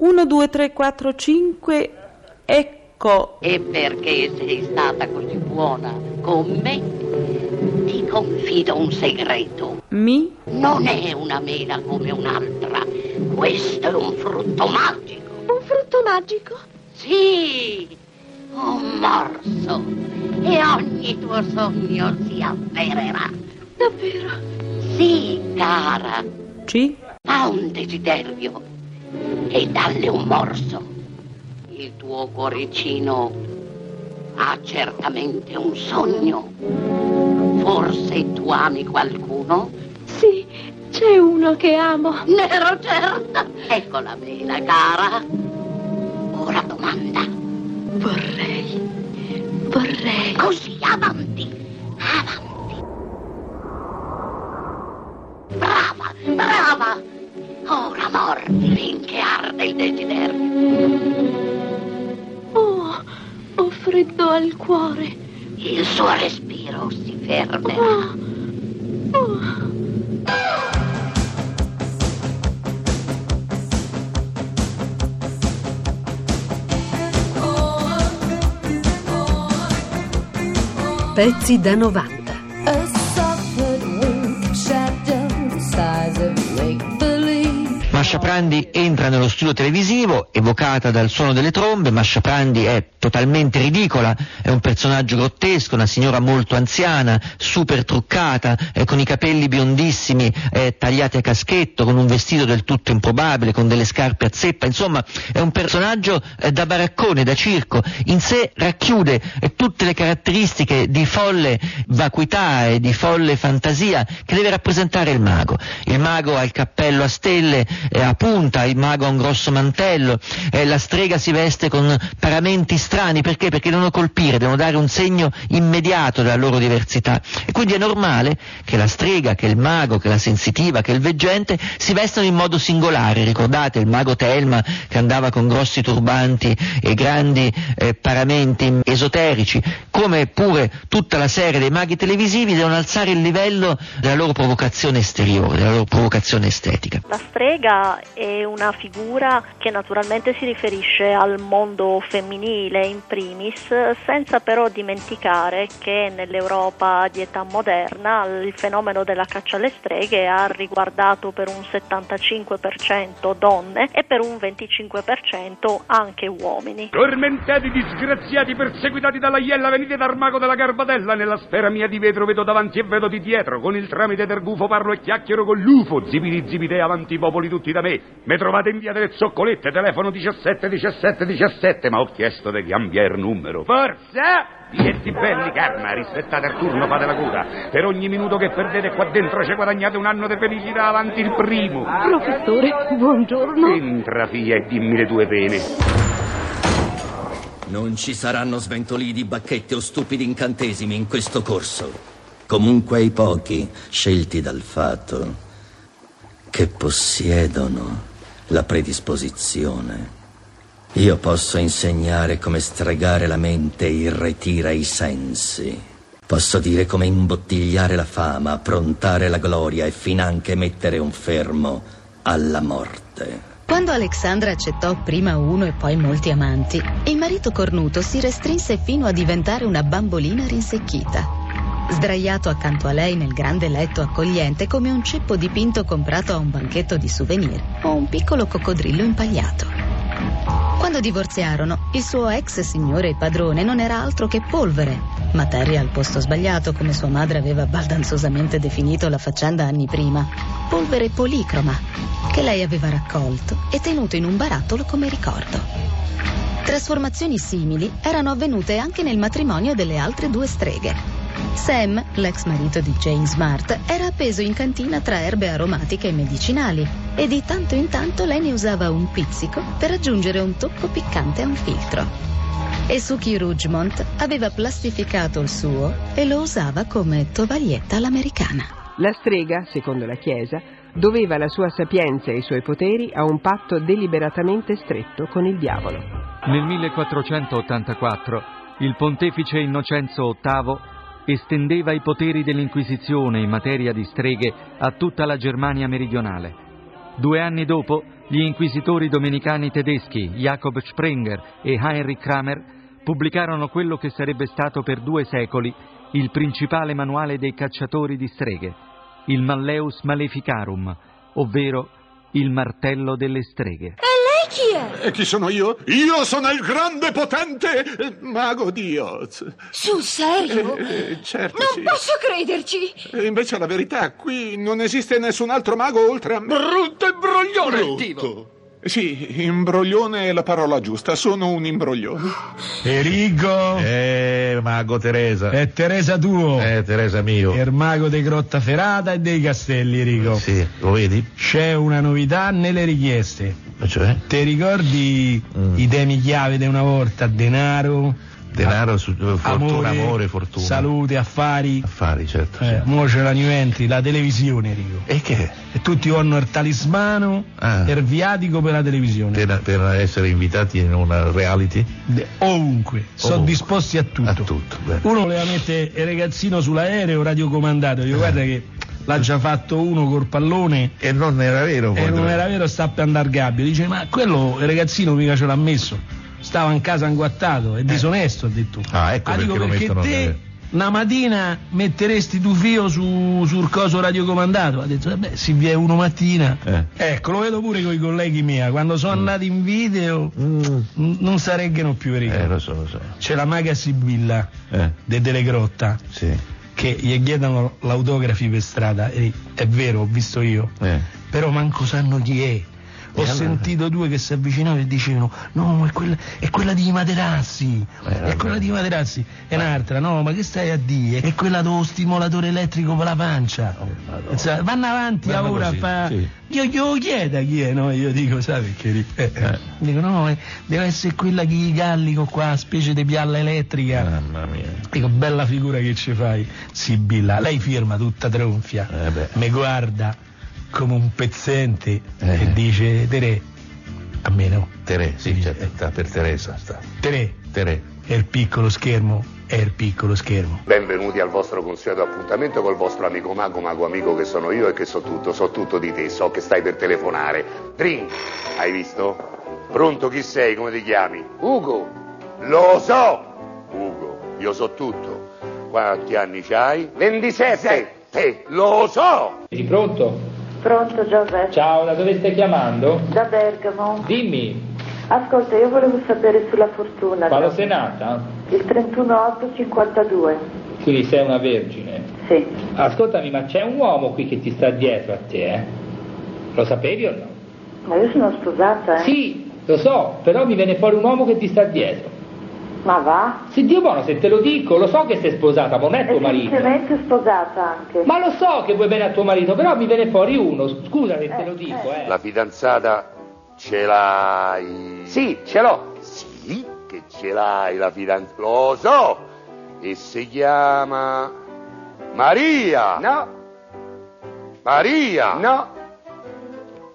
1, 2, 3, 4, 5, ecco. E perché sei stata così buona con me, ti confido un segreto. Mi? Non è una mela come un'altra, questo è un frutto magico. Un frutto magico? Sì, un morso. E ogni tuo sogno si avvererà. Davvero? Sì, cara. Ci? Ha un desiderio e dalle un morso. Il tuo cuoricino ha certamente un sogno. Forse tu ami qualcuno? Sì, c'è uno che amo. Ne ero certa. Ecco la mela, cara. Ora domanda. Vorrei, vorrei. Così, avanti, avanti. Ora mordi finché arde il desiderio. Oh, ho freddo al cuore. Il suo respiro si fermerà. Oh, oh. Pezzi da 90. Believe. Masha Prandi entra nello studio televisivo, evocata dal suono delle trombe, Masha Prandi è totalmente ridicola, è un personaggio grottesco, una signora molto anziana, super truccata, eh, con i capelli biondissimi eh, tagliati a caschetto, con un vestito del tutto improbabile, con delle scarpe a zeppa, insomma è un personaggio eh, da baraccone, da circo, in sé racchiude tutte le caratteristiche di folle vacuità e di folle fantasia che deve rappresentare il mago. Il mago ha il cappello a stelle, eh, a punta, il mago ha un grosso mantello, eh, la strega si veste con paramenti strani, perché? Perché devono colpire, devono dare un segno immediato della loro diversità. E quindi è normale che la strega, che il mago, che la sensitiva, che il veggente si vestano in modo singolare. Ricordate il mago Telma che andava con grossi turbanti e grandi eh, paramenti esoterici, come pure tutta la serie dei maghi televisivi devono alzare il livello della loro provocazione esteriore, della loro provocazione estetica. La strega è una figura che naturalmente si riferisce al mondo femminile in primis, senza però dimenticare che nell'Europa di età moderna il fenomeno della caccia alle streghe ha riguardato per un 75% donne e per un 25% anche uomini. Tormentati, disgraziati, perseguitati dalla iella, venite dal mago della Garbatella. Nella sfera mia di vetro vedo davanti e vedo di dietro. Con il tramite del gufo parlo e chiacchiero con l'ufo. Zibidi zibide avanti popoli tutti da me. Me trovate in via delle zoccolette, telefono 17 17 17, ma ho chiesto di cambiare numero. Forza! Dietti belli, karma, rispettate il turno, fate la coda. Per ogni minuto che perdete qua dentro ci guadagnate un anno di felicità avanti il primo. Professore, buongiorno. Entra, figlia, e dimmi le tue pene. Non ci saranno sventolini, bacchette o stupidi incantesimi in questo corso. Comunque ai pochi, scelti dal fato che possiedono la predisposizione. Io posso insegnare come stregare la mente e irretire i sensi. Posso dire come imbottigliare la fama, approntare la gloria e finanche mettere un fermo alla morte. Quando Alexandra accettò prima uno e poi molti amanti, il marito cornuto si restrinse fino a diventare una bambolina rinsecchita. Sdraiato accanto a lei nel grande letto accogliente come un ceppo dipinto comprato a un banchetto di souvenir o un piccolo coccodrillo impagliato. Quando divorziarono, il suo ex signore e padrone non era altro che polvere, materia al posto sbagliato come sua madre aveva baldanzosamente definito la faccenda anni prima, polvere policroma, che lei aveva raccolto e tenuto in un barattolo come ricordo. Trasformazioni simili erano avvenute anche nel matrimonio delle altre due streghe. Sam, l'ex marito di Jane Smart, era appeso in cantina tra erbe aromatiche e medicinali e di tanto in tanto lei ne usava un pizzico per aggiungere un tocco piccante a un filtro. E Suki Rougemont aveva plastificato il suo e lo usava come tovaglietta all'americana. La strega, secondo la Chiesa, doveva la sua sapienza e i suoi poteri a un patto deliberatamente stretto con il diavolo. Nel 1484 il pontefice Innocenzo VIII estendeva i poteri dell'Inquisizione in materia di streghe a tutta la Germania meridionale. Due anni dopo, gli inquisitori domenicani tedeschi Jakob Sprenger e Heinrich Kramer pubblicarono quello che sarebbe stato per due secoli il principale manuale dei cacciatori di streghe, il Malleus Maleficarum, ovvero il martello delle streghe. E chi sono io? Io sono il grande potente eh, mago di Oz. Sul serio? Eh, eh, certo, non sì. posso crederci. E invece la verità, qui non esiste nessun altro mago oltre a me. Brutto imbroglione, Brutto. Divo. Sì, imbroglione è la parola giusta, sono un imbroglione. Enrico! Eh, mago Teresa. È Teresa tuo! Eh, Teresa mio. Il mago di Grottaferrata e dei Castelli, Enrico. Sì, lo vedi? C'è una novità nelle richieste. E Cioè? Ti ricordi Mm. i temi chiave di una volta? Denaro, Denaro, su- fortuna, amore, amore, fortuna. salute, affari. Affari, certo. Eh, mo c'è la New Entry, la televisione, Enrico. E che? E tutti hanno il talismano Ah. il viatico per la televisione. Per, per essere invitati in una reality? De- ovunque, sono disposti a tutto. A tutto. Uno voleva mettere il ragazzino sull'aereo radiocomandato, io guarda che l'ha già fatto uno col pallone E non era vero. e non era vero sta per andare gabbio. Dice ma quello il ragazzino mica ce l'ha messo, stava in casa anguattato, è disonesto, ha detto. Ah, ecco Ah, dico, perché lo perché te una mattina metteresti tu fio su, sul coso radiocomandato? Ha detto, vabbè, si vi è uno mattina. Eh. Ecco, lo vedo pure con i colleghi miei, quando sono andati in video n- non sareggero più. Mm. Eh, lo so, lo so. C'è la maga Sibilla Eh, de Delle Grotta sì. che gli chiedono l'autografi per strada e è vero, ho visto io, Eh. però manco sanno chi è. Ho allora? sentito due che si avvicinavano e dicevano no, è quella, è quella di Materassi, Eh, è quella di Materassi. E un'altra, no, ma che stai a dire? È quella dello stimolatore elettrico per la pancia. Vanno avanti Oh, Vanno ora a così, fa... sì. Io glielo chiedo chi è, no? Io dico, sai perché? Eh, eh. Dico, no, eh, deve essere quella che i gallico qua, specie di pialla elettrica. Mamma mia. Dico, bella figura che ci fai, Sibilla. Lei firma tutta tronfia, Eh mi guarda come un pezzente Eh. e dice, Tere, a me no, Tere, sì, certo, sta per Teresa. Sta. Tere, Tere. è il piccolo schermo, è il piccolo schermo. Benvenuti al vostro consueto appuntamento col vostro amico mago, mago amico che sono io e che so tutto, so tutto di te, so che stai per telefonare. Drink, hai visto? Pronto, chi sei, come ti chiami? Ugo. Lo so, Ugo, io so tutto. Quanti anni c'hai? 27. Te, lo so. Sei pronto? Pronto Giuseppe? Ciao, da dove stai chiamando? Da Bergamo. Dimmi, Ascolta, io volevo sapere sulla fortuna. quando sei nata? Il 31-8-52. Quindi sei una vergine. Sì. Ascoltami, ma c'è un uomo qui che ti sta dietro a te, eh? Lo sapevi o no? Ma io sono sposata, eh? Sì, lo so, però mi viene fuori un uomo che ti sta dietro. Ma va? Se Dio buono, se te lo dico, lo so che sei sposata, ma non è tuo marito. semplicemente sposata anche. Ma lo so che vuoi bene a tuo marito, però mi viene fuori uno, scusa se te lo dico, eh. La fidanzata ce l'hai? Sì, ce l'ho. Sì, che ce l'hai la fidanzata? Lo so. E si chiama Maria. No. Maria. No.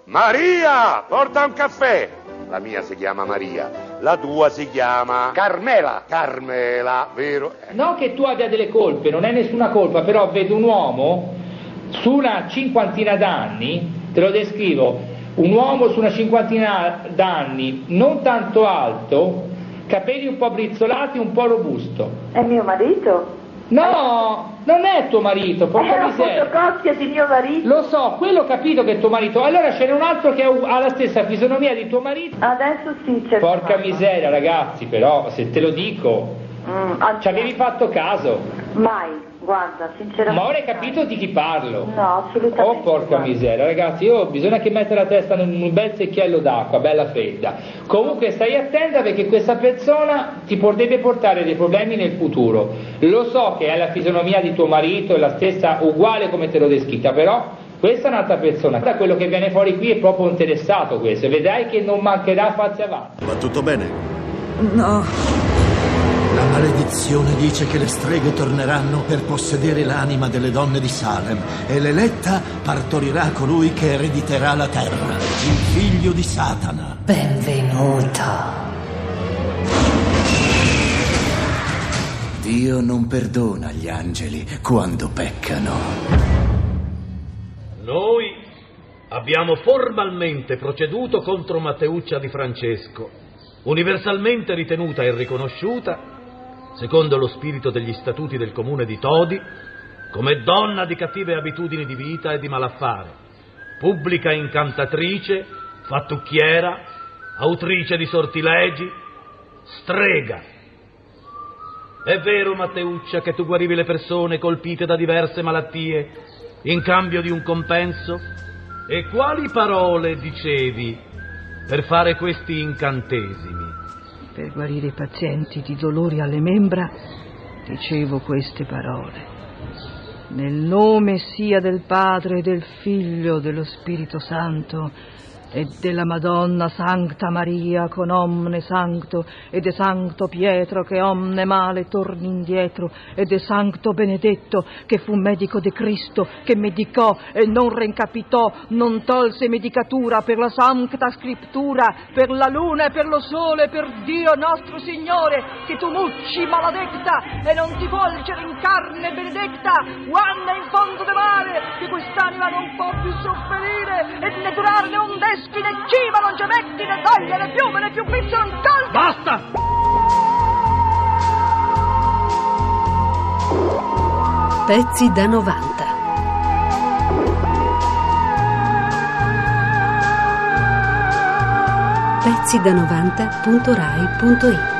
Maria, porta un caffè. La mia si chiama Maria, la tua si chiama Carmela. Carmela, vero? Non che tu abbia delle colpe, non è nessuna colpa, però vedo un uomo su una cinquantina d'anni, te lo descrivo, un uomo su una cinquantina d'anni, non tanto alto, capelli un po' brizzolati, un po' robusto. È mio marito? No, non è tuo marito, È porca la miseria. fotocopia di mio marito. Lo so, quello ho capito che è tuo marito. Allora c'era un altro che ha la stessa fisionomia di tuo marito. Adesso sì, c'è Porca miseria, ragazzi, però, se te lo dico, Mm, ci avevi fatto caso. Mai, guarda, sinceramente. Ma ora hai capito di chi parlo? No, assolutamente. Oh porca miseria, ragazzi, io bisogna che metta la testa in un bel secchiello d'acqua, bella fredda. Comunque stai attenta perché questa persona ti potrebbe portare dei problemi nel futuro. Lo so che è la fisionomia di tuo marito, è la stessa uguale come te l'ho descritta, però questa è un'altra persona. Da quello che viene fuori qui è proprio interessato questo, e vedrai che non mancherà farsi avanti. Va tutto bene? No. La maledizione dice che le streghe torneranno per possedere l'anima delle donne di Salem e l'eletta partorirà colui che erediterà la terra, il figlio di Satana. Benvenuto. Dio non perdona gli angeli quando peccano. Noi abbiamo formalmente proceduto contro Matteuccia di Francesco, universalmente ritenuta e riconosciuta, secondo lo spirito degli statuti del comune di Todi, come donna di cattive abitudini di vita e di malaffare, pubblica incantatrice, fattucchiera, autrice di sortilegi, strega. È vero, Matteuccia, che tu guarivi le persone colpite da diverse malattie in cambio di un compenso? E quali parole dicevi per fare questi incantesimi? Per guarire i pazienti di dolori alle membra, dicevo queste parole. Nel nome sia del Padre, del Figlio, dello Spirito Santo, e della Madonna Sancta Maria con omne sancto e de Sancto Pietro che omne male torni indietro e de Sancto Benedetto che fu medico di Cristo che medicò e non reincapitò non tolse medicatura per la Sancta Scrittura per la luna e per lo sole per Dio nostro Signore che tu mucci maledetta e non ti volgere in carne benedetta guanna in fondo de mare che quest'anima non può più sofferire e ne durare ne onde tedeschi, né ciba, non gemetti, né toglie, né piume, né più pizzo, non colga! Basta! Pezzi da 90. pezzi da 90.rai.it